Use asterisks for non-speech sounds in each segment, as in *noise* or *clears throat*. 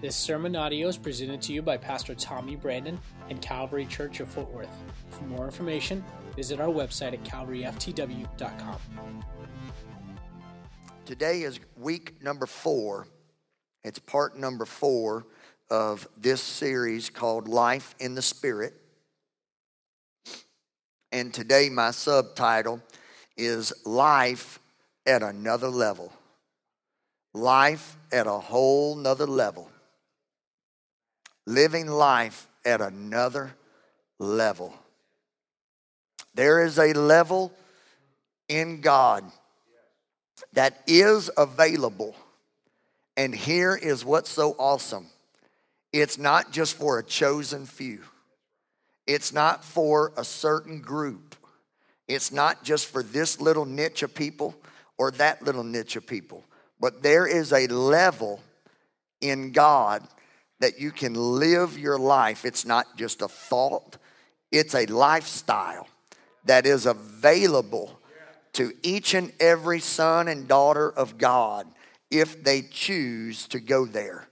This sermon audio is presented to you by Pastor Tommy Brandon and Calvary Church of Fort Worth. For more information, visit our website at calvaryftw.com. Today is week number four. It's part number four of this series called Life in the Spirit. And today, my subtitle is Life at Another Level. Life at a whole nother level. Living life at another level. There is a level in God that is available. And here is what's so awesome it's not just for a chosen few, it's not for a certain group, it's not just for this little niche of people or that little niche of people, but there is a level in God that you can live your life. It's not just a thought, it's a lifestyle that is available to each and every son and daughter of God if they choose to go there.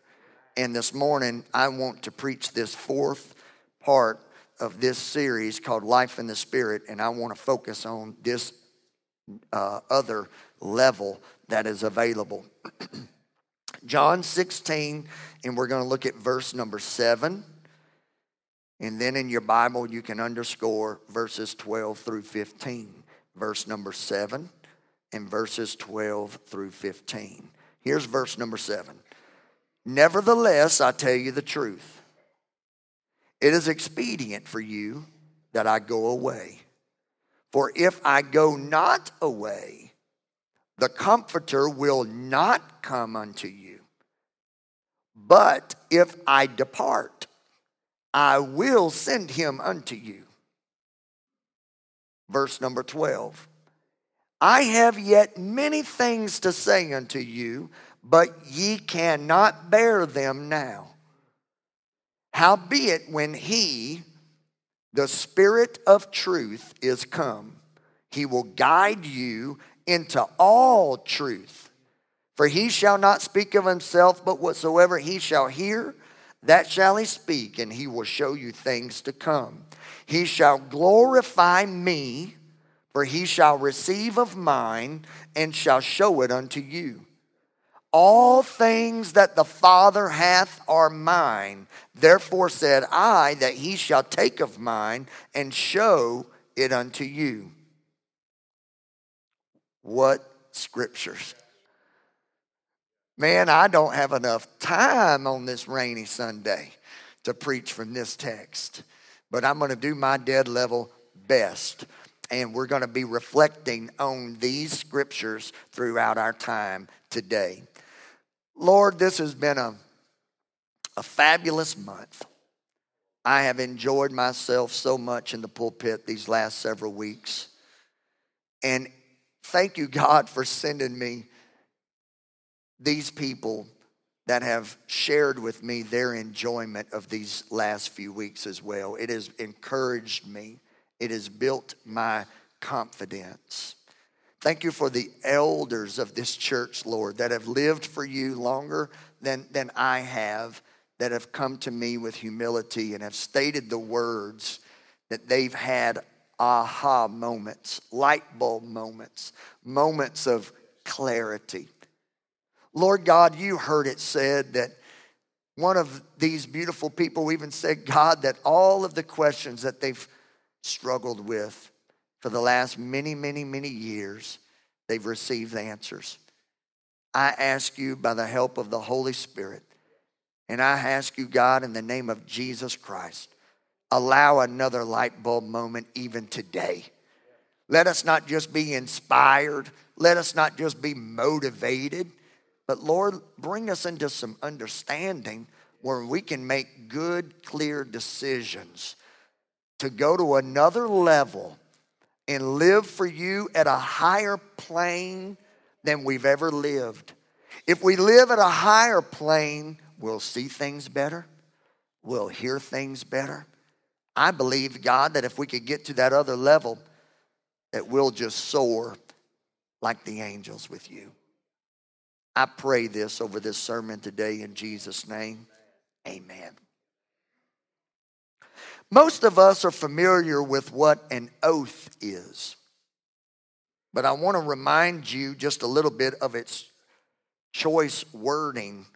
And this morning, I want to preach this fourth part of this series called Life in the Spirit, and I want to focus on this uh, other level that is available. *clears throat* John 16, and we're going to look at verse number 7. And then in your Bible, you can underscore verses 12 through 15 verse number 7 and verses 12 through 15. Here's verse number 7. Nevertheless, I tell you the truth. It is expedient for you that I go away. For if I go not away, the Comforter will not come unto you. But if I depart, I will send him unto you verse number 12. I have yet many things to say unto you, but ye cannot bear them now. Howbeit, when he, the Spirit of truth, is come, he will guide you into all truth. For he shall not speak of himself, but whatsoever he shall hear, that shall he speak, and he will show you things to come. He shall glorify me, for he shall receive of mine and shall show it unto you. All things that the Father hath are mine. Therefore said I that he shall take of mine and show it unto you. What scriptures? Man, I don't have enough time on this rainy Sunday to preach from this text but I'm going to do my dead level best. And we're going to be reflecting on these scriptures throughout our time today. Lord, this has been a, a fabulous month. I have enjoyed myself so much in the pulpit these last several weeks. And thank you, God, for sending me these people that have shared with me their enjoyment of these last few weeks as well. It has encouraged me, it has built my confidence. Thank you for the elders of this church, Lord, that have lived for you longer than, than I have, that have come to me with humility and have stated the words that they've had aha moments, light bulb moments, moments of clarity. Lord God, you heard it said that one of these beautiful people even said, God, that all of the questions that they've struggled with for the last many, many, many years, they've received answers. I ask you by the help of the Holy Spirit, and I ask you, God, in the name of Jesus Christ, allow another light bulb moment even today. Let us not just be inspired, let us not just be motivated, but Lord, bring us into some understanding where we can make good, clear decisions to go to another level and live for you at a higher plane than we've ever lived. If we live at a higher plane, we'll see things better, we'll hear things better. I believe, God, that if we could get to that other level, that we'll just soar like the angels with you. I pray this over this sermon today in Jesus' name. Amen. Most of us are familiar with what an oath is. But I want to remind you just a little bit of its choice wording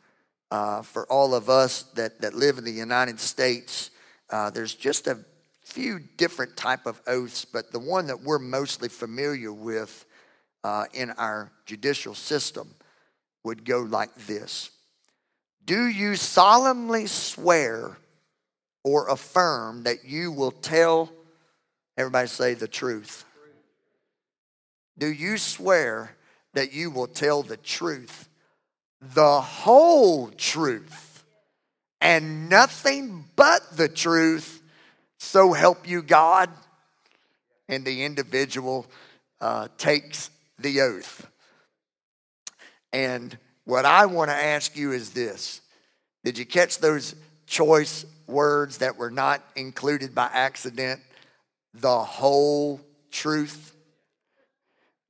uh, for all of us that, that live in the United States. Uh, there's just a few different type of oaths, but the one that we're mostly familiar with uh, in our judicial system would go like this Do you solemnly swear or affirm that you will tell, everybody say the truth? Do you swear that you will tell the truth, the whole truth, and nothing but the truth? So help you God? And the individual uh, takes the oath. And what I want to ask you is this Did you catch those choice words that were not included by accident? The whole truth.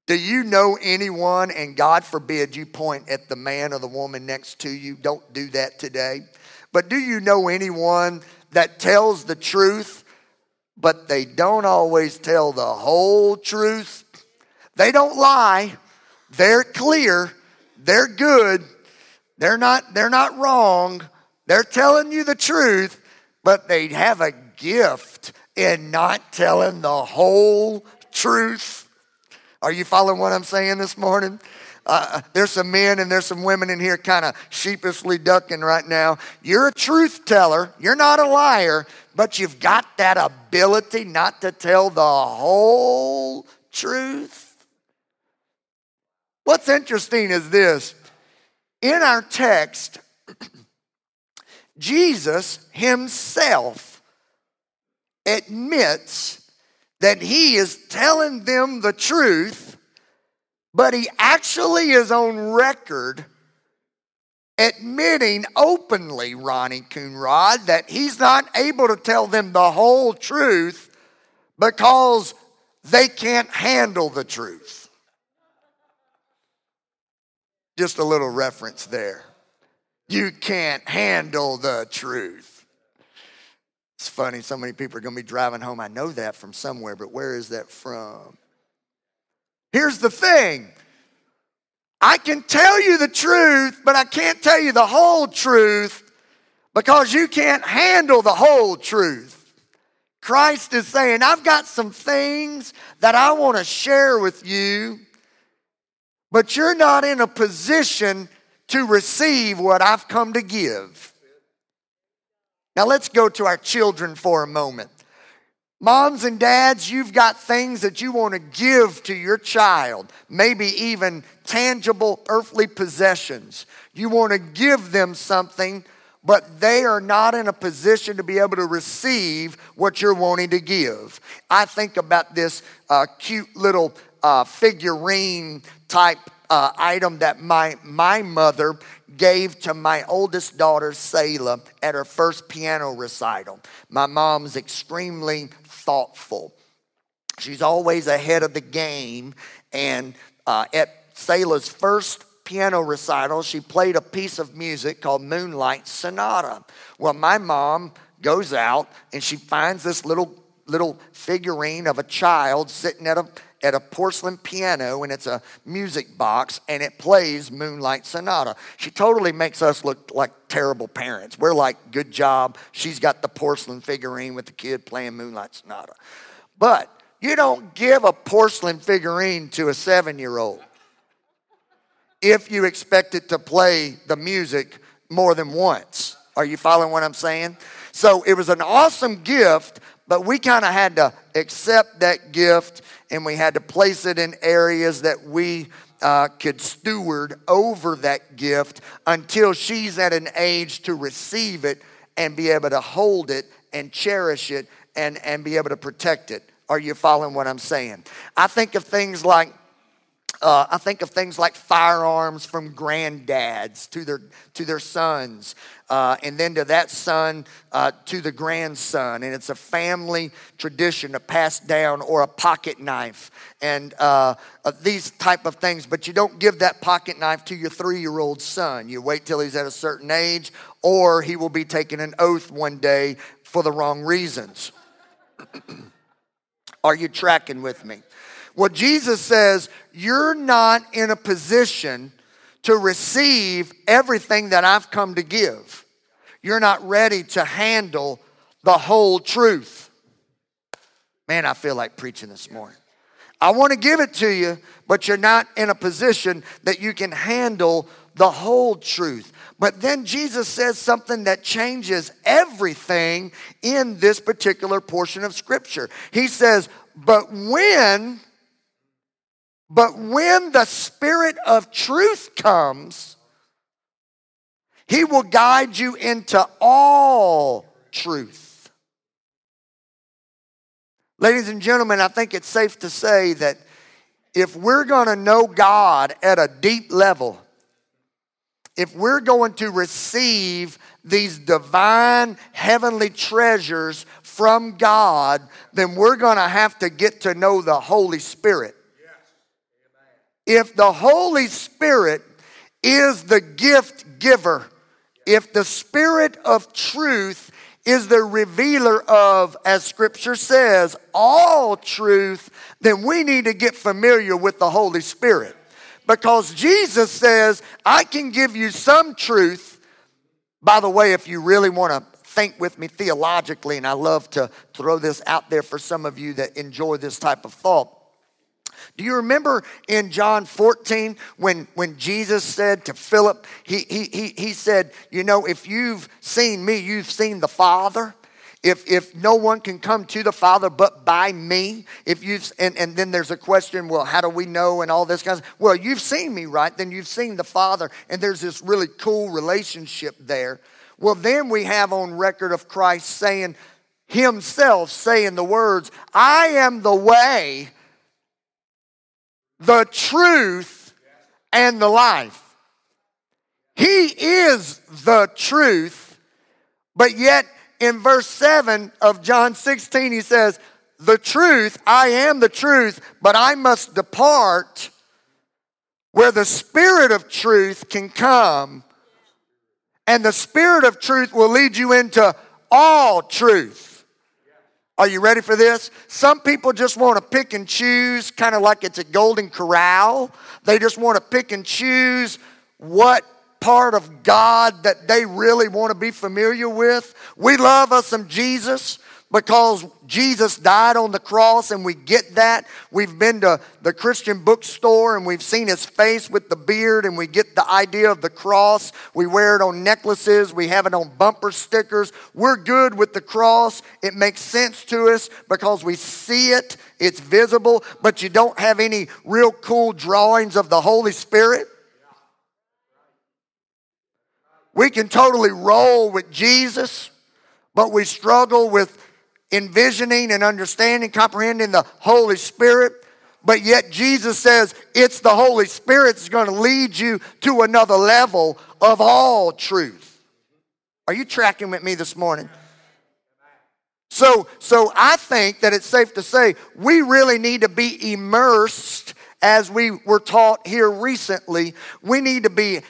Do you know anyone, and God forbid you point at the man or the woman next to you? Don't do that today. But do you know anyone that tells the truth, but they don't always tell the whole truth? They don't lie. They're clear. They're good. They're not, they're not wrong. They're telling you the truth, but they have a gift in not telling the whole truth. Are you following what I'm saying this morning? Uh, there's some men and there's some women in here kind of sheepishly ducking right now. You're a truth teller. You're not a liar, but you've got that ability not to tell the whole truth. What's interesting is this in our text, *clears throat* Jesus himself admits that he is telling them the truth, but he actually is on record admitting openly, Ronnie Coonrod, that he's not able to tell them the whole truth because they can't handle the truth. Just a little reference there. You can't handle the truth. It's funny, so many people are going to be driving home. I know that from somewhere, but where is that from? Here's the thing I can tell you the truth, but I can't tell you the whole truth because you can't handle the whole truth. Christ is saying, I've got some things that I want to share with you, but you're not in a position to receive what I've come to give. Now let's go to our children for a moment. Moms and dads, you've got things that you want to give to your child, maybe even tangible earthly possessions. You want to give them something, but they are not in a position to be able to receive what you're wanting to give. I think about this uh, cute little uh, figurine type uh, item that my, my mother gave to my oldest daughter, Selah, at her first piano recital. My mom's extremely thoughtful. She's always ahead of the game. And uh, at Selah's first piano recital, she played a piece of music called Moonlight Sonata. Well, my mom goes out and she finds this little little figurine of a child sitting at a at a porcelain piano and it's a music box and it plays Moonlight Sonata. She totally makes us look like terrible parents. We're like, good job. She's got the porcelain figurine with the kid playing Moonlight Sonata. But you don't give a porcelain figurine to a seven year old if you expect it to play the music more than once. Are you following what I'm saying? So it was an awesome gift, but we kind of had to accept that gift and we had to place it in areas that we uh, could steward over that gift until she's at an age to receive it and be able to hold it and cherish it and, and be able to protect it. Are you following what I'm saying? I think of things like uh, I think of things like firearms from granddads to their to their sons, uh, and then to that son uh, to the grandson, and it's a family tradition to pass down, or a pocket knife, and uh, uh, these type of things. But you don't give that pocket knife to your three-year-old son. You wait till he's at a certain age, or he will be taking an oath one day for the wrong reasons. *clears throat* Are you tracking with me? Well, Jesus says, You're not in a position to receive everything that I've come to give. You're not ready to handle the whole truth. Man, I feel like preaching this morning. I want to give it to you, but you're not in a position that you can handle the whole truth. But then Jesus says something that changes everything in this particular portion of Scripture. He says, But when but when the Spirit of truth comes, He will guide you into all truth. Ladies and gentlemen, I think it's safe to say that if we're going to know God at a deep level, if we're going to receive these divine heavenly treasures from God, then we're going to have to get to know the Holy Spirit if the Holy Spirit is the gift giver, if the Spirit of truth is the revealer of, as Scripture says, all truth, then we need to get familiar with the Holy Spirit. Because Jesus says, I can give you some truth. By the way, if you really want to think with me theologically, and I love to throw this out there for some of you that enjoy this type of thought. Do you remember in John 14 when, when Jesus said to Philip, he, he, he, he said, You know, if you've seen me, you've seen the Father. If, if no one can come to the Father but by me, if you've, and, and then there's a question, well, how do we know and all this kind of, well, you've seen me, right? Then you've seen the Father, and there's this really cool relationship there. Well, then we have on record of Christ saying, Himself saying the words, I am the way, the truth, and the life. He is the truth, but yet in verse 7 of John 16, he says, The truth, I am the truth, but I must depart where the Spirit of truth can come, and the Spirit of truth will lead you into all truth. Are you ready for this? Some people just want to pick and choose, kind of like it's a golden corral. They just want to pick and choose what part of God that they really want to be familiar with. We love us some Jesus because Jesus died on the cross and we get that. We've been to the Christian bookstore and we've seen his face with the beard and we get the idea of the cross. We wear it on necklaces, we have it on bumper stickers. We're good with the cross. It makes sense to us because we see it, it's visible, but you don't have any real cool drawings of the Holy Spirit. We can totally roll with Jesus, but we struggle with envisioning and understanding, comprehending the Holy Spirit. But yet Jesus says it's the Holy Spirit that's going to lead you to another level of all truth. Are you tracking with me this morning? So, so I think that it's safe to say we really need to be immersed as we were taught here recently. We need to be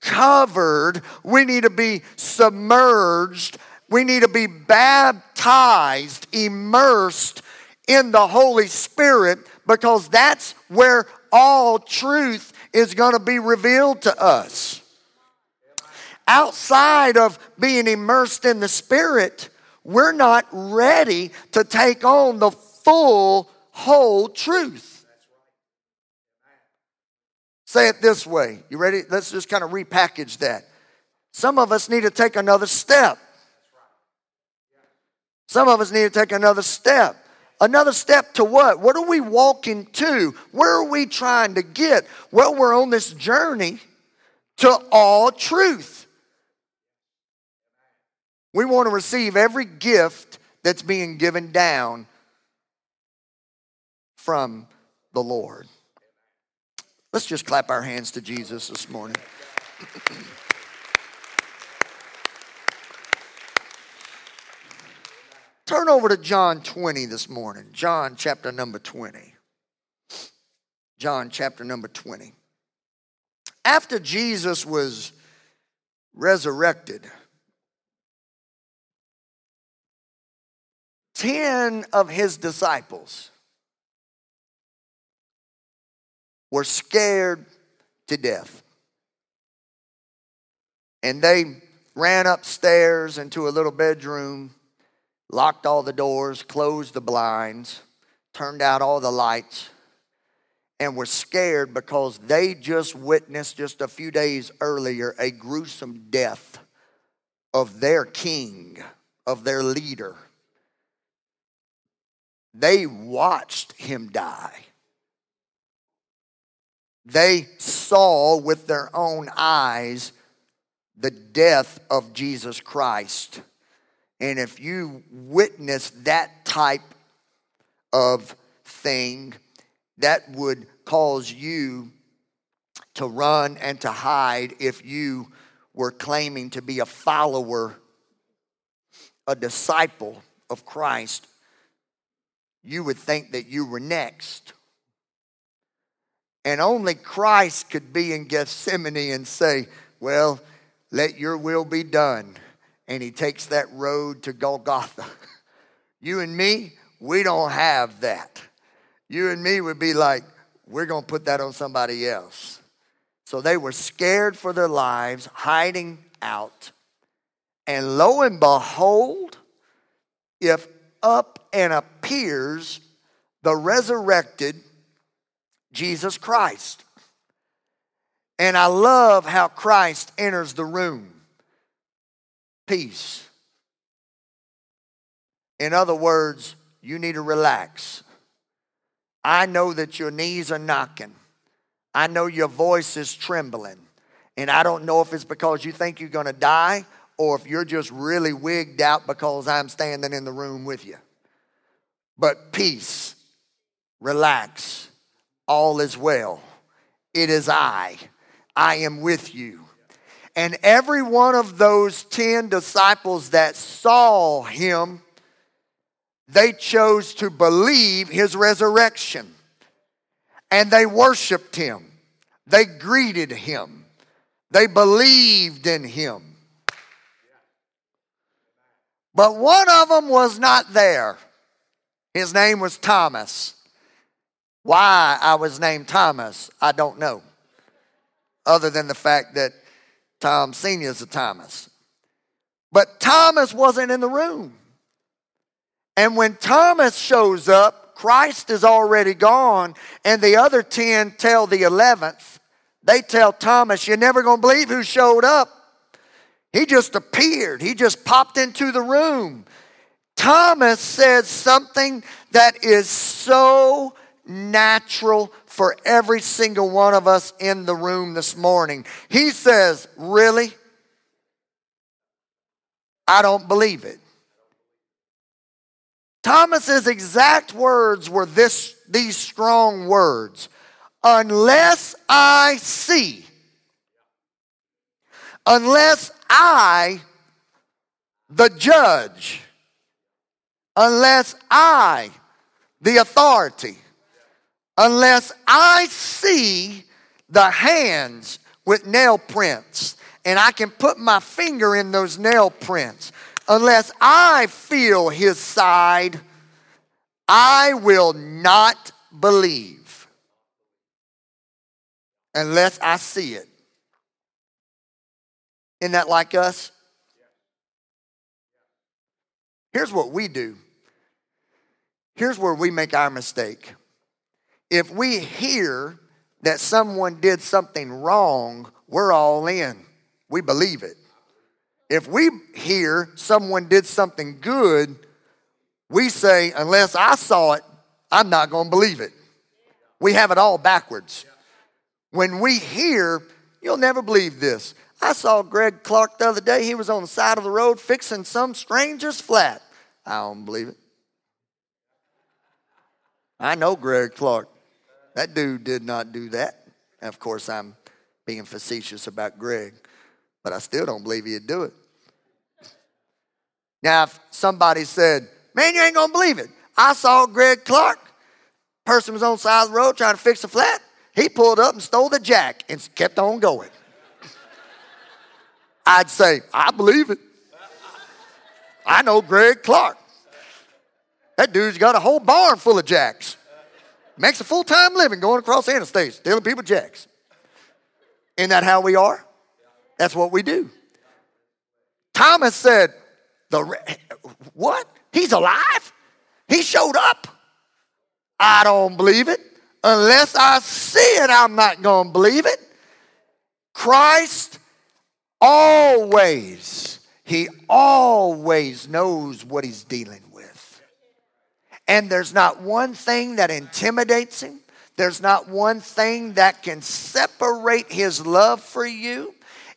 covered. We need to be submerged we need to be baptized, immersed in the Holy Spirit because that's where all truth is going to be revealed to us. Outside of being immersed in the Spirit, we're not ready to take on the full, whole truth. Say it this way. You ready? Let's just kind of repackage that. Some of us need to take another step. Some of us need to take another step. Another step to what? What are we walking to? Where are we trying to get? Well, we're on this journey to all truth. We want to receive every gift that's being given down from the Lord. Let's just clap our hands to Jesus this morning. *clears throat* Turn over to John 20 this morning. John chapter number 20. John chapter number 20. After Jesus was resurrected, 10 of his disciples were scared to death. And they ran upstairs into a little bedroom locked all the doors, closed the blinds, turned out all the lights, and were scared because they just witnessed just a few days earlier a gruesome death of their king, of their leader. They watched him die. They saw with their own eyes the death of Jesus Christ. And if you witness that type of thing, that would cause you to run and to hide if you were claiming to be a follower, a disciple of Christ. You would think that you were next. And only Christ could be in Gethsemane and say, Well, let your will be done and he takes that road to Golgotha. *laughs* You and me, we don't have that. You and me would be like, we're going to put that on somebody else. So they were scared for their lives, hiding out. And lo and behold, if up and appears the resurrected Jesus Christ. And I love how Christ enters the room peace. In other words, you need to relax. I know that your knees are knocking. I know your voice is trembling. And I don't know if it's because you think you're going to die or if you're just really wigged out because I'm standing in the room with you. But peace, relax, all is well. It is I. I am with you. And every one of those 10 disciples that saw him, they chose to believe his resurrection. And they worshiped him. They greeted him. They believed in him. But one of them was not there. His name was Thomas. Why I was named Thomas, I don't know. Other than the fact that Tom Senior's a Thomas. But Thomas wasn't in the room. And when Thomas shows up, Christ is already gone, and the other 10 tell the 11th, they tell Thomas, You're never going to believe who showed up. He just appeared, he just popped into the room. Thomas says something that is so natural for every single one of us in the room this morning. He says, Really? I don't believe it. Thomas's exact words were this, these strong words unless I see, unless I, the judge, unless I, the authority, unless I see the hands with nail prints and I can put my finger in those nail prints, unless I feel his side, I will not believe unless I see it. Isn't that like us? Here's what we do. Here's where we make our mistake if we hear that someone did something wrong, we're all in. We believe it. If we hear someone did something good, we say, unless I saw it, I'm not going to believe it. We have it all backwards. When we hear, you'll never believe this. I saw Greg Clark the other day. He was on the side of the road fixing some stranger's flat. I don't believe it. I know Greg Clark. That dude did not do that. And of course, I'm being facetious about Greg, but I still don't believe he'd do it. Now, if somebody said, Man, you ain't gonna believe it. I saw Greg Clark. Person was on the side of the road trying to fix a flat. He pulled up and stole the jack and kept on going. *laughs* I'd say, I believe it. I know Greg Clark. That dude's got a whole barn full of jacks. Makes a full time living going across the interstate, stealing people jacks. Isn't that how we are? That's what we do. Thomas said, "The what? He's alive? He showed up? I don't believe it. Unless I see it, I'm not going to believe it. Christ always, he always knows what he's dealing with. And there's not one thing that intimidates him. There's not one thing that can separate his love for you.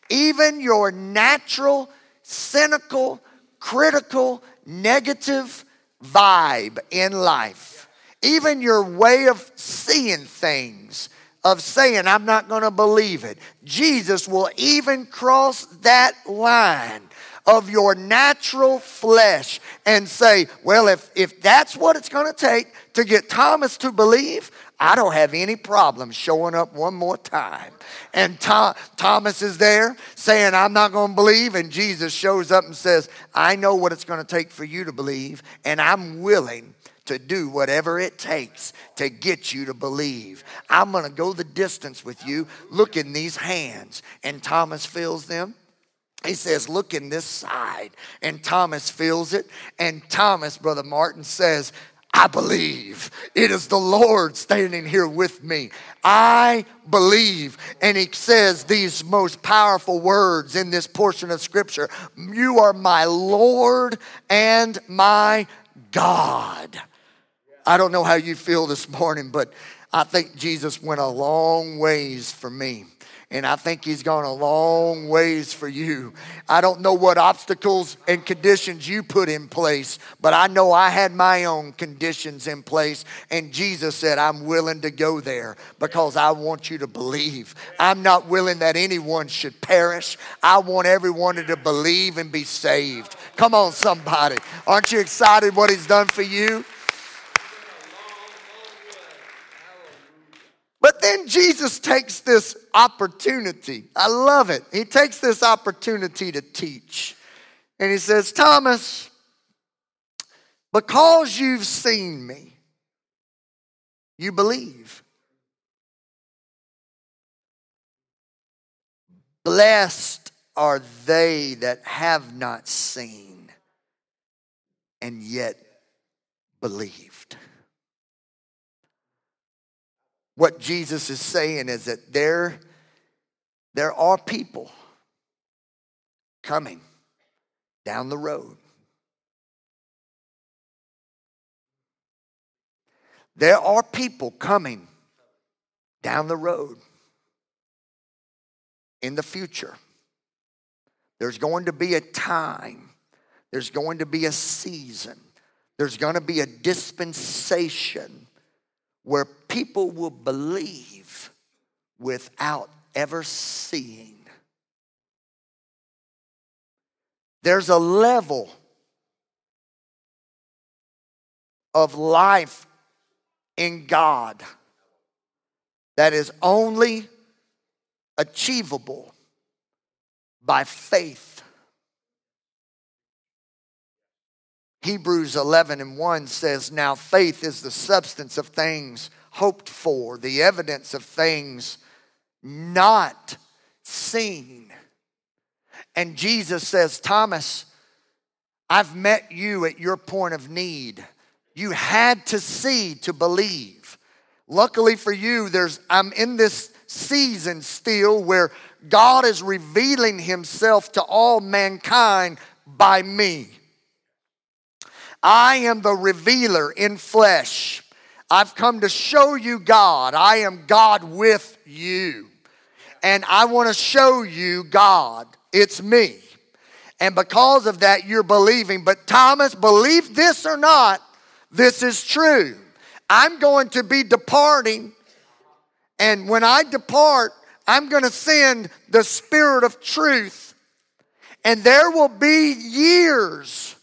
Even your natural, cynical, critical, negative vibe in life, even your way of seeing things, of saying, I'm not going to believe it, Jesus will even cross that line of your natural flesh and say, Well, if, if that's what it's going to take to get Thomas to believe, I don't have any problem showing up one more time. And Thomas is there saying, I'm not going to believe. And Jesus shows up and says, I know what it's going to take for you to believe, and I'm willing to do whatever it takes to get you to believe. I'm going to go the distance with you. Look in these hands. And Thomas fills them. He says, Look in this side. And Thomas feels it. And Thomas, Brother Martin, says, I believe. It is the Lord standing here with me. I believe. And he says these most powerful words in this portion of scripture You are my Lord and my God. I don't know how you feel this morning, but I think Jesus went a long ways for me. And I think he's gone a long ways for you. I don't know what obstacles and conditions you put in place, but I know I had my own conditions in place. And Jesus said, I'm willing to go there because I want you to believe. I'm not willing that anyone should perish. I want everyone to believe and be saved. Come on, somebody. Aren't you excited what he's done for you? But then Jesus takes this opportunity. I love it. He takes this opportunity to teach. And he says, Thomas, because you've seen me, you believe. Blessed are they that have not seen and yet believed. What Jesus is saying is that there, there are people coming down the road. There are people coming down the road in the future. There's going to be a time, there's going to be a season, there's going to be a dispensation where people will believe without ever seeing. There's a level of life in God that is only achievable by faith. Hebrews 11 and 1 says, Now faith is the substance of things hoped for, the evidence of things not seen. And Jesus says, Thomas, I've met you at your point of need. You had to see to believe. Luckily for you, there's I'm in this season still where God is revealing himself to all mankind by me. I am the revealer in flesh. I've come to show you God. I am God with you. And I want to show you God. It's me. And because of that, you're believing. But Thomas, believe this or not, this is true. I'm going to be departing And when I depart, I'm going to send the Spirit of truth. And there will be years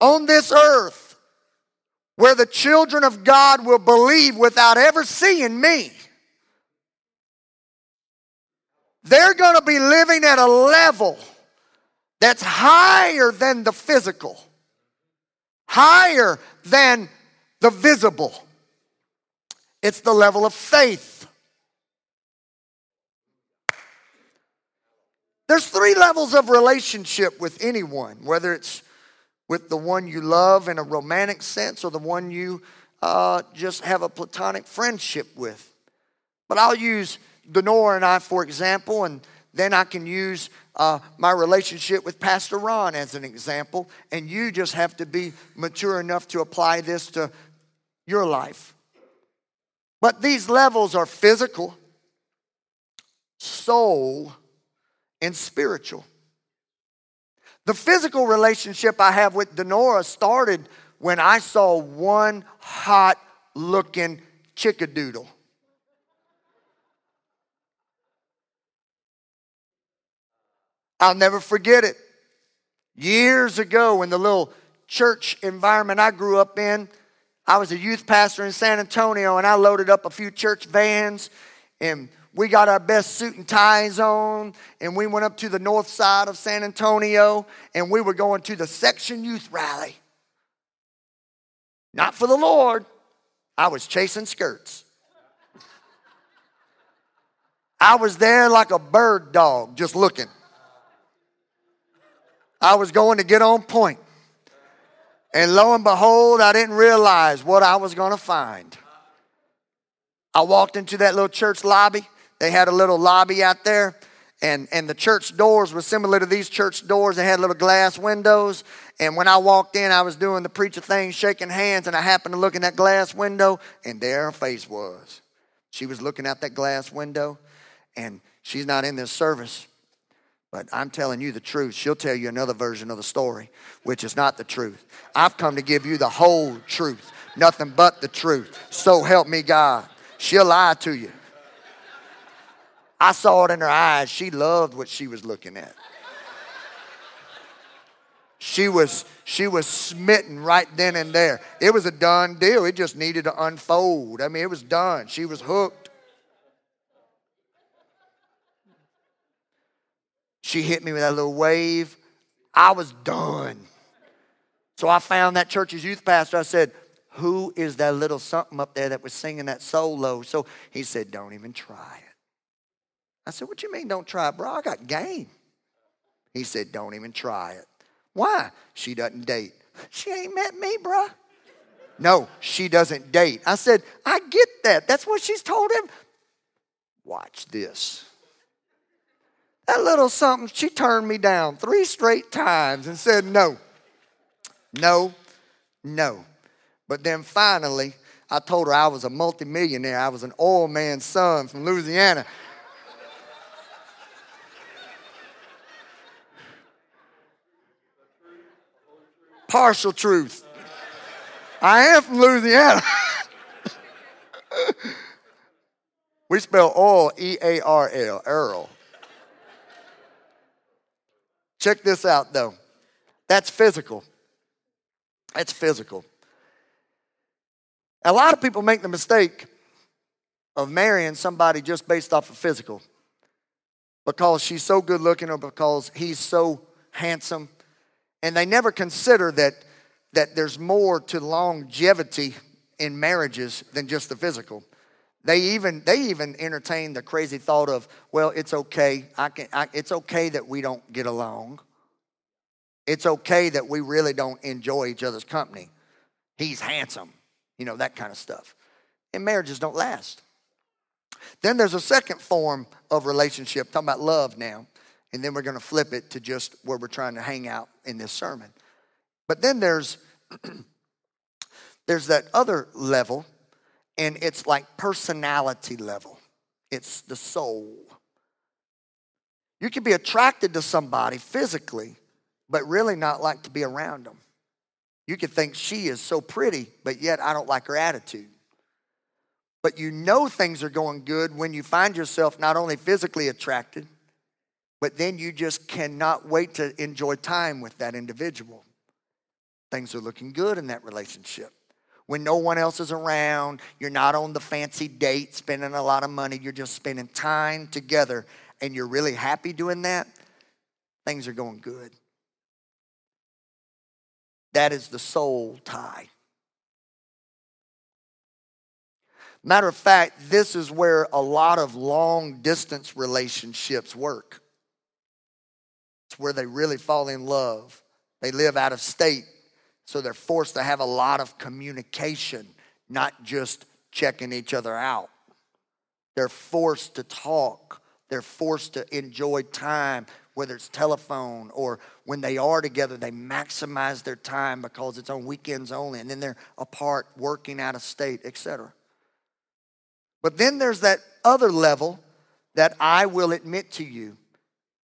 on this earth where the children of God will believe without ever seeing me. They're going to be living at a level that's higher than the physical, higher than the visible. It's the level of faith. There's three levels of relationship with anyone, whether it's with the one you love in a romantic sense or the one you uh, just have a platonic friendship with. But I'll use Denora and I, for example, and then I can use uh, my relationship with Pastor Ron as an example, and you just have to be mature enough to apply this to your life. But these levels are physical, soul, and spiritual. The physical relationship I have with Denora started when I saw one hot looking chickadoodle. I'll never forget it. Years ago, in the little church environment I grew up in, I was a youth pastor in San Antonio and I loaded up a few church vans and we got our best suit and ties on and we went up to the north side of San Antonio and we were going to the section youth rally. Not for the Lord, I was chasing skirts. I was there like a bird dog, just looking. I was going to get on point. And lo and behold, I didn't realize what I was going to find. I walked into that little church lobby. They had a little lobby out there, and, and the church doors were similar to these church doors. They had little glass windows. And when I walked in, I was doing the preacher thing, shaking hands, and I happened to look in that glass window, and there her face was. She was looking out that glass window, and she's not in this service. But I'm telling you the truth. She'll tell you another version of the story, which is not the truth. I've come to give you the whole truth, nothing but the truth. So help me God. She'll lie to you. I saw it in her eyes. She loved what she was looking at. She was she was smitten right then and there. It was a done deal. It just needed to unfold. I mean, it was done. She was hooked. She hit me with that little wave. I was done. So I found that church's youth pastor. I said, Who is that little something up there that was singing that solo? So he said, Don't even try it. I said, What you mean, don't try it, bro? I got game. He said, Don't even try it. Why? She doesn't date. *laughs* She ain't met me, bro. No, she doesn't date. I said, I get that. That's what she's told him. Watch this. That little something, she turned me down three straight times and said no, no, no. But then finally, I told her I was a multimillionaire. I was an oil man's son from Louisiana. Partial truth. I am from Louisiana. *laughs* we spell oil E A R L, Earl. Check this out, though. That's physical. That's physical. A lot of people make the mistake of marrying somebody just based off of physical because she's so good looking or because he's so handsome. And they never consider that, that there's more to longevity in marriages than just the physical. They even they even entertain the crazy thought of, well, it's okay. I can. I, it's okay that we don't get along. It's okay that we really don't enjoy each other's company. He's handsome, you know that kind of stuff. And marriages don't last. Then there's a second form of relationship, talking about love now, and then we're going to flip it to just where we're trying to hang out in this sermon. But then there's *clears throat* there's that other level and it's like personality level. It's the soul. You can be attracted to somebody physically, but really not like to be around them. You could think she is so pretty, but yet I don't like her attitude. But you know things are going good when you find yourself not only physically attracted, but then you just cannot wait to enjoy time with that individual. Things are looking good in that relationship. When no one else is around, you're not on the fancy date spending a lot of money, you're just spending time together and you're really happy doing that, things are going good. That is the soul tie. Matter of fact, this is where a lot of long distance relationships work. It's where they really fall in love. They live out of state, so they're forced to have a lot of communication, not just checking each other out. They're forced to talk, they're forced to enjoy time, whether it's telephone or when they are together, they maximize their time because it's on weekends only, and then they're apart working out of state, etc. But then there's that other level that I will admit to you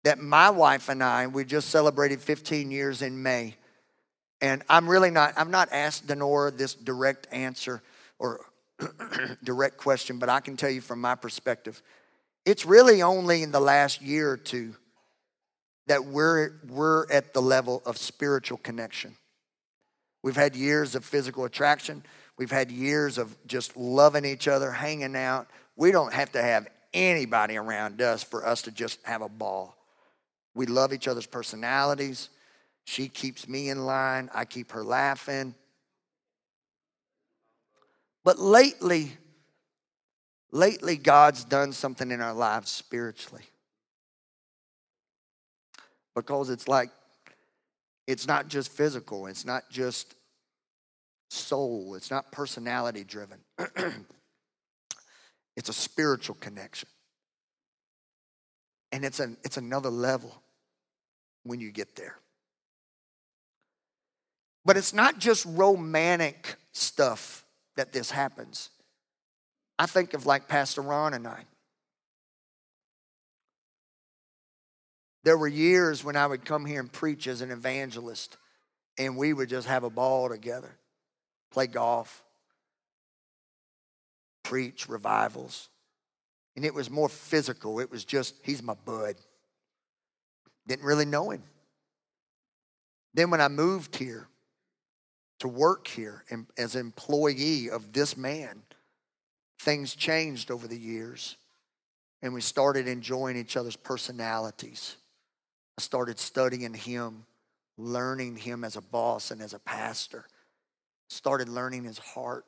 that my wife and I, we just celebrated 15 years in May. And I'm really not, I've not asked Denora this direct answer or *clears throat* direct question, but I can tell you from my perspective, it's really only in the last year or two that we're, we're at the level of spiritual connection. We've had years of physical attraction. We've had years of just loving each other, hanging out. We don't have to have anybody around us for us to just have a ball. We love each other's personalities. She keeps me in line, I keep her laughing. But lately, lately, God's done something in our lives spiritually. Because it's like, it's not just physical, it's not just soul, it's not personality driven. *clears throat* it's a spiritual connection. And it's, an, it's another level when you get there. But it's not just romantic stuff that this happens. I think of like Pastor Ron and I. There were years when I would come here and preach as an evangelist, and we would just have a ball together play golf, preach revivals. And it was more physical. It was just, he's my bud. Didn't really know him. Then when I moved here to work here as employee of this man, things changed over the years. And we started enjoying each other's personalities. I started studying him, learning him as a boss and as a pastor started learning his heart,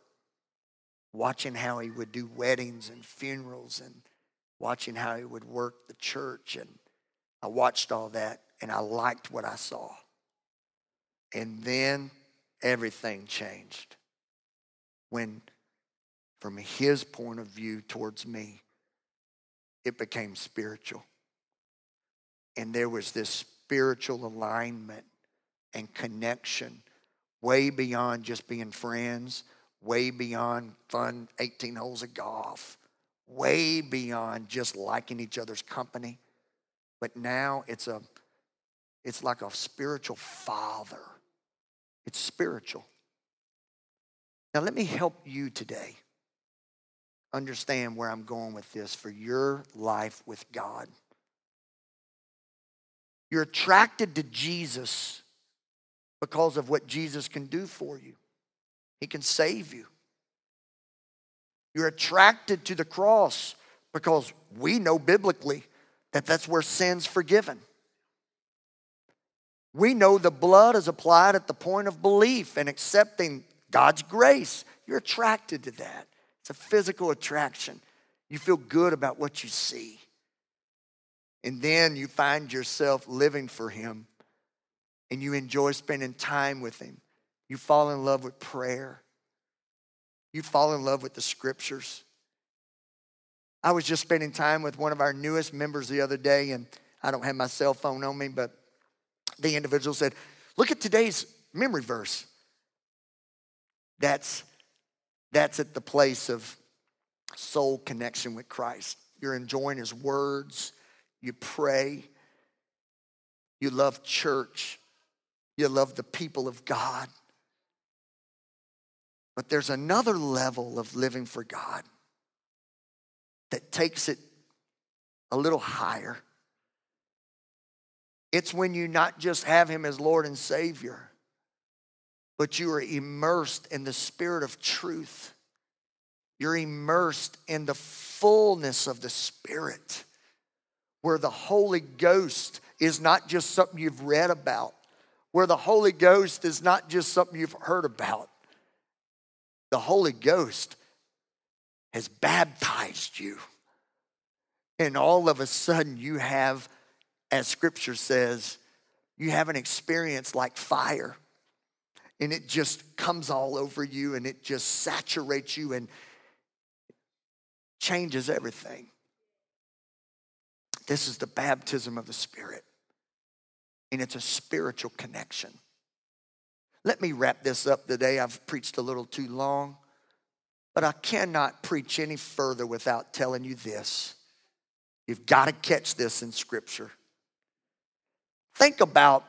watching how he would do weddings and funerals and watching how he would work the church. And I watched all that and I liked what I saw. And then everything changed when, from his point of view towards me, it became spiritual. And there was this spiritual alignment and connection way beyond just being friends, way beyond fun 18 holes of golf, way beyond just liking each other's company. But now it's a it's like a spiritual father. It's spiritual. Now let me help you today understand where I'm going with this for your life with God. You're attracted to Jesus because of what Jesus can do for you. He can save you. You're attracted to the cross because we know biblically that that's where sin's forgiven. We know the blood is applied at the point of belief and accepting God's grace. You're attracted to that. It's a physical attraction. You feel good about what you see. And then you find yourself living for Him and you enjoy spending time with Him. You fall in love with prayer. You fall in love with the scriptures. I was just spending time with one of our newest members the other day, and I don't have my cell phone on me, but the individual said, Look at today's memory verse. That's, that's at the place of soul connection with Christ. You're enjoying His words, you pray, you love church, you love the people of God. But there's another level of living for God. that takes it a little higher. It's when you not just have Him as Lord and Savior, but you are immersed in the Spirit of truth. You're immersed in the fullness of the Spirit, where the Holy Ghost is not just something you've read about, where the Holy Ghost is not just something you've heard about. The Holy Ghost has baptized you. And all of a sudden, you have, as scripture says, you have an experience like fire. And it just comes all over you and it just saturates you and changes everything. This is the baptism of the Spirit, and it's a spiritual connection. Let me wrap this up today. I've preached a little too long, but I cannot preach any further without telling you this. You've got to catch this in Scripture. Think about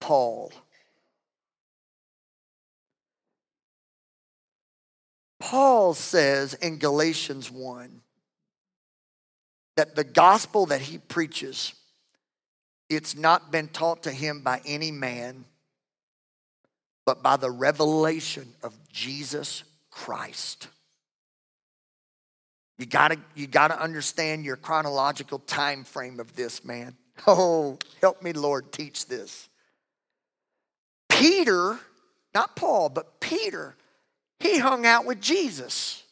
Paul. Paul says in Galatians 1 that the gospel that he preaches it's not been taught to him by any man but by the revelation of Jesus Christ. You gotta, you gotta understand your chronological time frame of this, man. Oh, help me, Lord, teach this. Peter, not Paul, but Peter, he hung out with Jesus.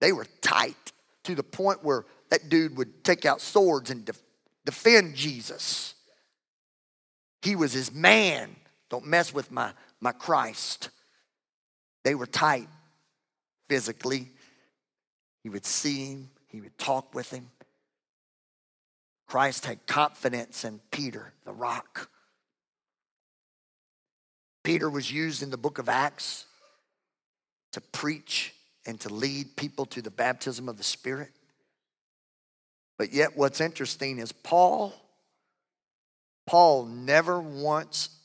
They were tight to the point where that dude would take out swords and def- defend Jesus. He was his man. Don't mess with my, my Christ. They were tight physically. He would see him, he would talk with him. Christ had confidence in Peter, the rock. Peter was used in the book of Acts to preach and to lead people to the baptism of the Spirit. But yet, what's interesting is Paul, Paul never once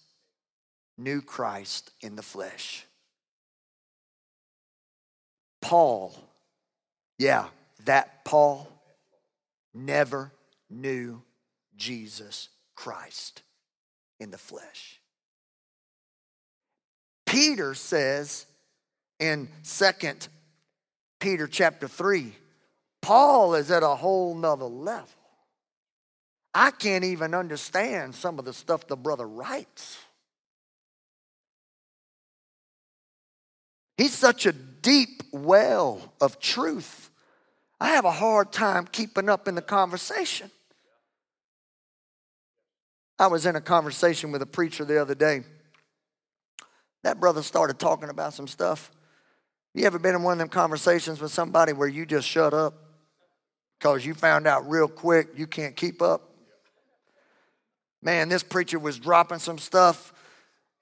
knew Christ in the flesh. Paul, yeah, that Paul never knew Jesus Christ in the flesh. Peter says in Second Peter chapter 3, Paul is at a whole nother level. I can't even understand some of the stuff the brother writes. He's such a deep well of truth. I have a hard time keeping up in the conversation. I was in a conversation with a preacher the other day. That brother started talking about some stuff. You ever been in one of them conversations with somebody where you just shut up because you found out real quick you can't keep up? Man, this preacher was dropping some stuff,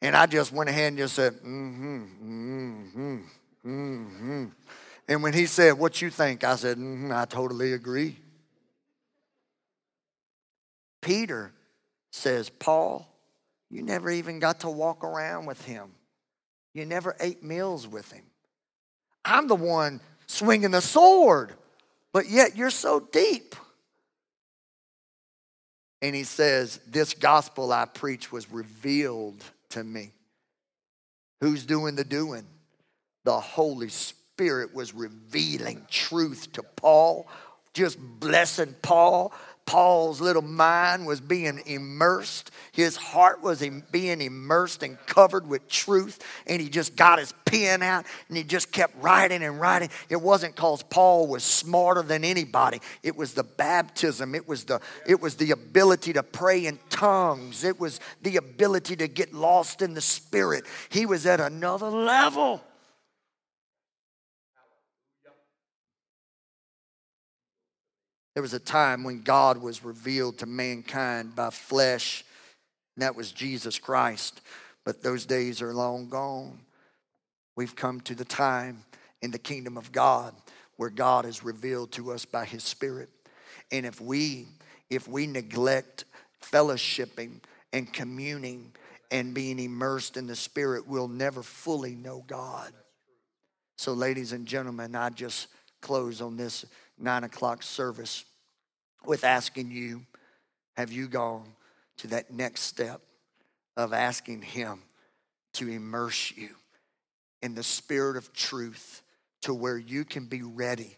and I just went ahead and just said, mm hmm, mm hmm, mm hmm. And when he said, What you think? I said, mm-hmm, I totally agree. Peter says, Paul, you never even got to walk around with him. You never ate meals with him. I'm the one swinging the sword, but yet you're so deep. And he says, This gospel I preach was revealed to me. Who's doing the doing? The Holy Spirit was revealing truth to Paul, just blessing Paul, Paul's little mind was being immersed. His heart was being immersed and covered with truth. And he just got his pen out and he just kept writing and writing. It wasn't because Paul was smarter than anybody. It was the baptism. It was the, it was the ability to pray in tongues. It was the ability to get lost in the spirit. He was at another level. There was a time when God was revealed to mankind by flesh, and that was Jesus Christ. But those days are long gone. We've come to the time in the kingdom of God where God is revealed to us by his spirit. And if we if we neglect fellowshipping and communing and being immersed in the spirit, we'll never fully know God. So ladies and gentlemen, I just close on this nine o'clock service with asking you have you gone to that next step of asking Him to immerse you in the spirit of truth to where you can be ready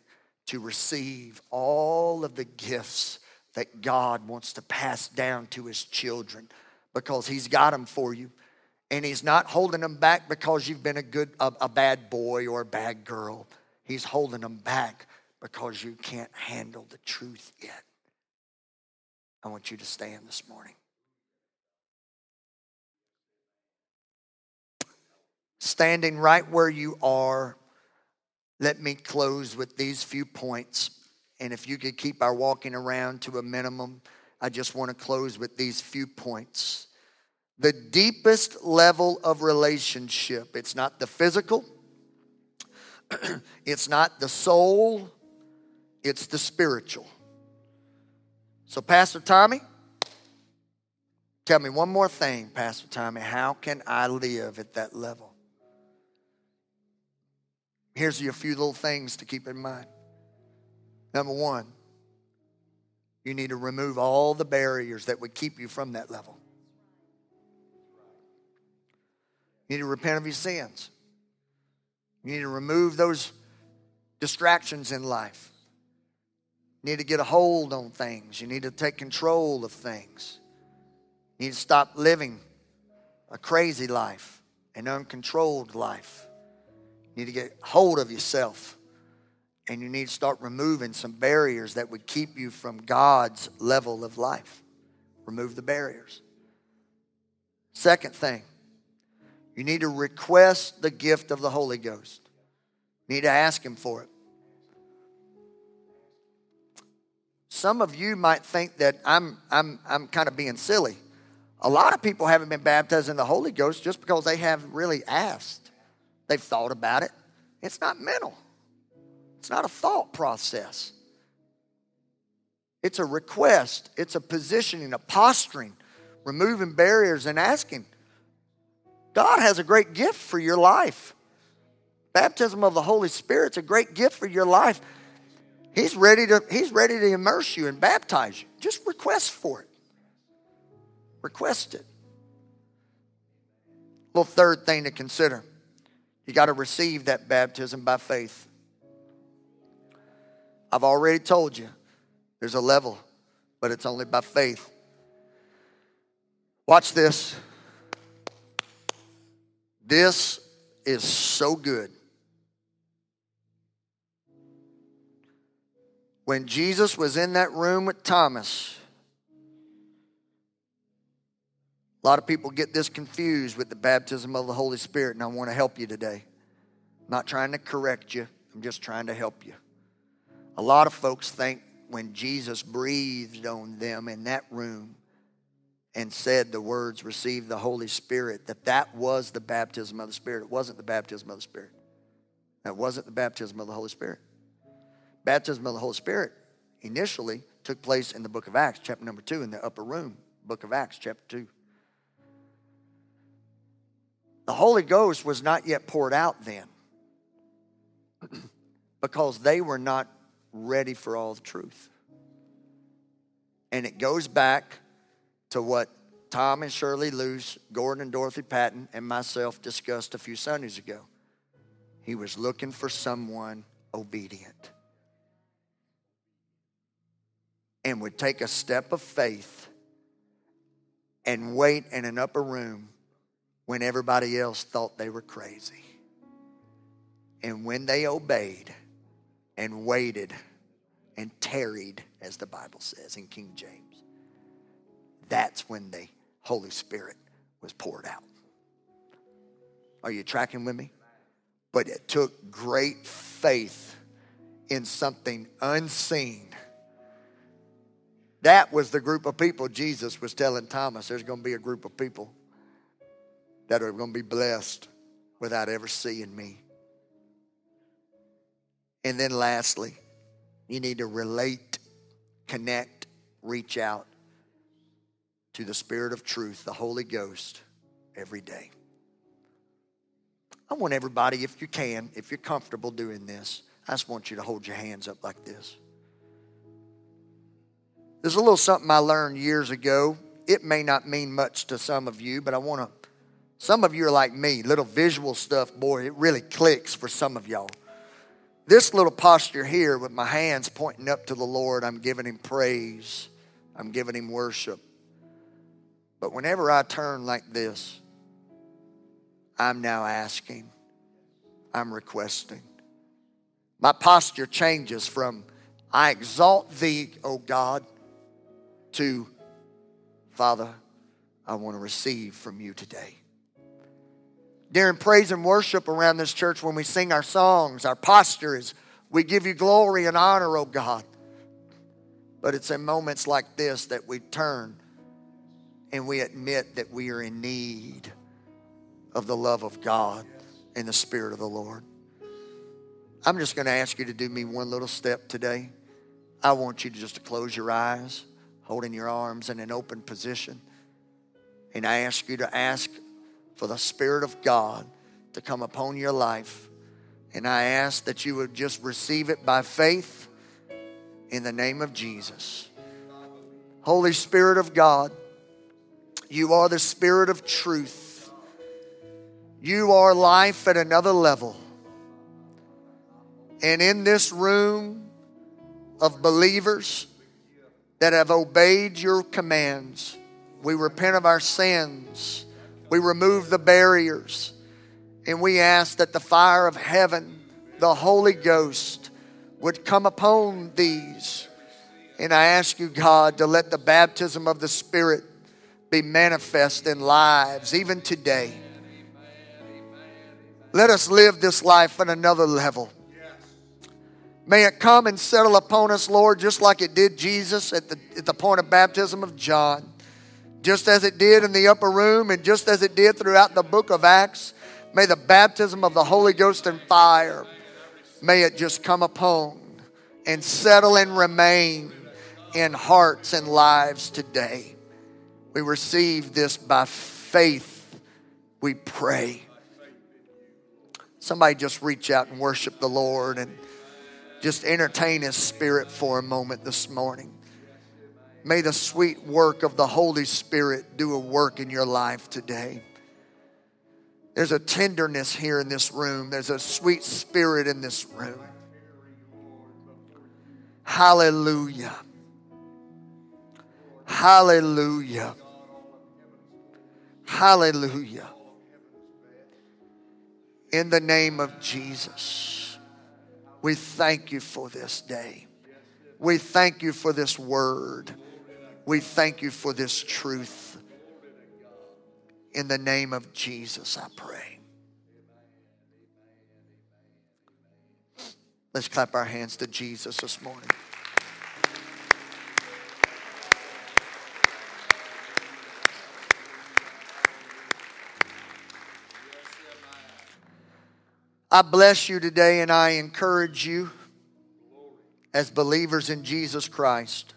to receive all of the gifts that God wants to pass down to His children because He's got them for you. And He's not holding them back because you've been a good, a, a bad boy or a bad girl. He's holding them back because you can't handle the truth yet. I want you to stand this morning. Standing right where you are, let me close with these few points. And if you could keep our walking around to a minimum, I just want to close with these few points. The deepest level of relationship, it's not the physical, *clears throat* it's not the soul, it's the spiritual. So, Pastor Tommy, tell me one more thing, Pastor Tommy. How can I live at that level? Here's a few little things to keep in mind. Number one, you need to remove all the barriers that would keep you from that level. You need to repent of your sins. You need to remove those distractions in life. You need to get a hold on things. You need to take control of things. You need to stop living a crazy life, an uncontrolled life. You need to get hold of yourself. And you need to start removing some barriers that would keep you from God's level of life. Remove the barriers. Second thing, you need to request the gift of the Holy Ghost. You need to ask Him for it. Some of you might think that I'm, I'm, I'm kind of being silly. A lot of people haven't been baptized in the Holy Ghost just because they haven't really asked. They've thought about it. It's not mental, it's not a thought process. It's a request, it's a positioning, a posturing, removing barriers and asking. God has a great gift for your life. Baptism of the Holy Spirit's a great gift for your life. He's ready to, he's ready to immerse you and baptize you. Just request for it. Request it. Little third thing to consider. You got to receive that baptism by faith. I've already told you there's a level, but it's only by faith. Watch this. This is so good. When Jesus was in that room with Thomas, a lot of people get this confused with the baptism of the Holy Spirit, and I want to help you today. I'm not trying to correct you, I'm just trying to help you. A lot of folks think when Jesus breathed on them in that room and said the words, receive the Holy Spirit, that that was the baptism of the Spirit. It wasn't the baptism of the Spirit. That wasn't the baptism of the Holy Spirit baptism of the Holy Spirit initially took place in the book of Acts, chapter number two, in the upper room, book of Acts, chapter two. The Holy Ghost was not yet poured out then *clears throat* because they were not ready for all the truth. And it goes back to what Tom and Shirley Luce, Gordon and Dorothy Patton, and myself discussed a few Sundays ago. He was looking for someone obedient and would take a step of faith and wait in an upper room when everybody else thought they were crazy. And when they obeyed and waited and tarried, as the Bible says in King James, that's when the Holy Spirit was poured out. Are you tracking with me? But it took great faith in something unseen that was the group of people Jesus was telling Thomas there's going to be a group of people that are going to be blessed without ever seeing me. And then lastly, you need to relate, connect, reach out to the Spirit of truth, the Holy Ghost, every day. I want everybody, if you can, if you're comfortable doing this, I just want you to hold your hands up like this. There's a little something I learned years ago. It may not mean much to some of you, but I want to. Some of you are like me, little visual stuff, boy, it really clicks for some of y'all. This little posture here with my hands pointing up to the Lord, I'm giving Him praise, I'm giving Him worship. But whenever I turn like this, I'm now asking, I'm requesting. My posture changes from I exalt thee, O God, to Father, I want to receive from you today. During praise and worship around this church, when we sing our songs, our posture is we give you glory and honor, O God. But it's in moments like this that we turn and we admit that we are in need of the love of God and the Spirit of the Lord. I'm just going to ask you to do me one little step today. I want you to just to close your eyes, holding your arms in an open position. And I ask you to ask for the Spirit of God to come upon your life. And I ask that you would just receive it by faith in the name of Jesus. Holy Spirit of God, you are the Spirit of truth. You are life at another level. And in this room of believers that have obeyed your commands, we repent of our sins. We remove the barriers. And we ask that the fire of heaven, the Holy Ghost, would come upon these. And I ask you, God, to let the baptism of the Spirit be manifest in lives, even today. Let us live this life on another level. May it come and settle upon us, Lord, just like it did Jesus at the, at the point of baptism of John. Just as it did in the upper room and just as it did throughout the book of Acts. May the baptism of the Holy Ghost and fire, may it just come upon and settle and remain in hearts and lives today. We receive this by faith, we pray. Somebody just reach out and worship the Lord and just entertain His Spirit for a moment this morning. May the sweet work of the Holy Spirit do a work in your life today. There's a tenderness here in this room, there's a sweet spirit in this room. Hallelujah. Hallelujah. Hallelujah. In the name of Jesus. We thank you for this day. We thank you for this word. We thank you for this truth. In the name of Jesus, I pray. Let's clap our hands to Jesus this morning. I bless you today and I encourage you as believers in Jesus Christ.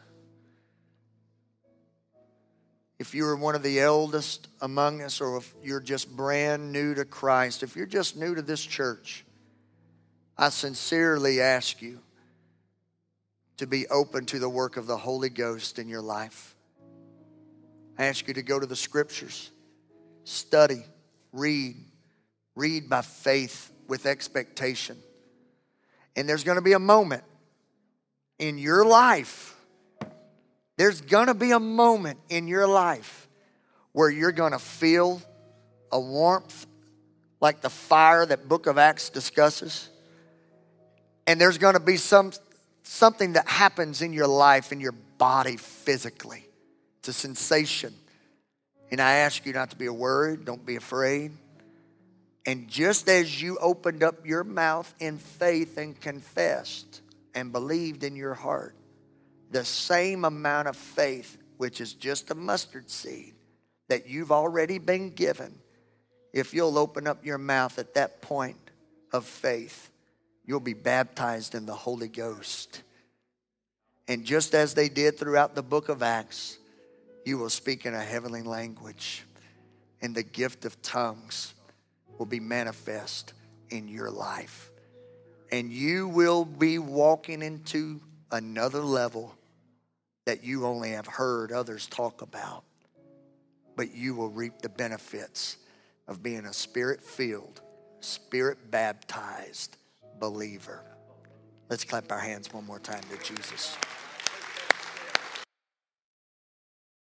If you are one of the eldest among us, or if you're just brand new to Christ, if you're just new to this church, I sincerely ask you to be open to the work of the Holy Ghost in your life. I ask you to go to the scriptures, study, read, read by faith with expectation. And there's going to be a moment in your life, there's going to be a moment in your life where you're going to feel a warmth like the fire that book of acts discusses. And there's going to be some something that happens in your life in your body physically. It's a sensation. And i ask you not to be worried don't be afraid and just as you opened up your mouth in faith and confessed and believed in your heart, the same amount of faith, which is just a mustard seed that you've already been given, if you'll open up your mouth at that point of faith, you'll be baptized in the Holy Ghost. And just as they did throughout the book of Acts, you will speak in a heavenly language and the gift of tongues will be manifest in your life. And you will be walking into another level that you only have heard others talk about. But you will reap the benefits of being a spirit filled, spirit baptized believer. Let's clap our hands one more time to Jesus.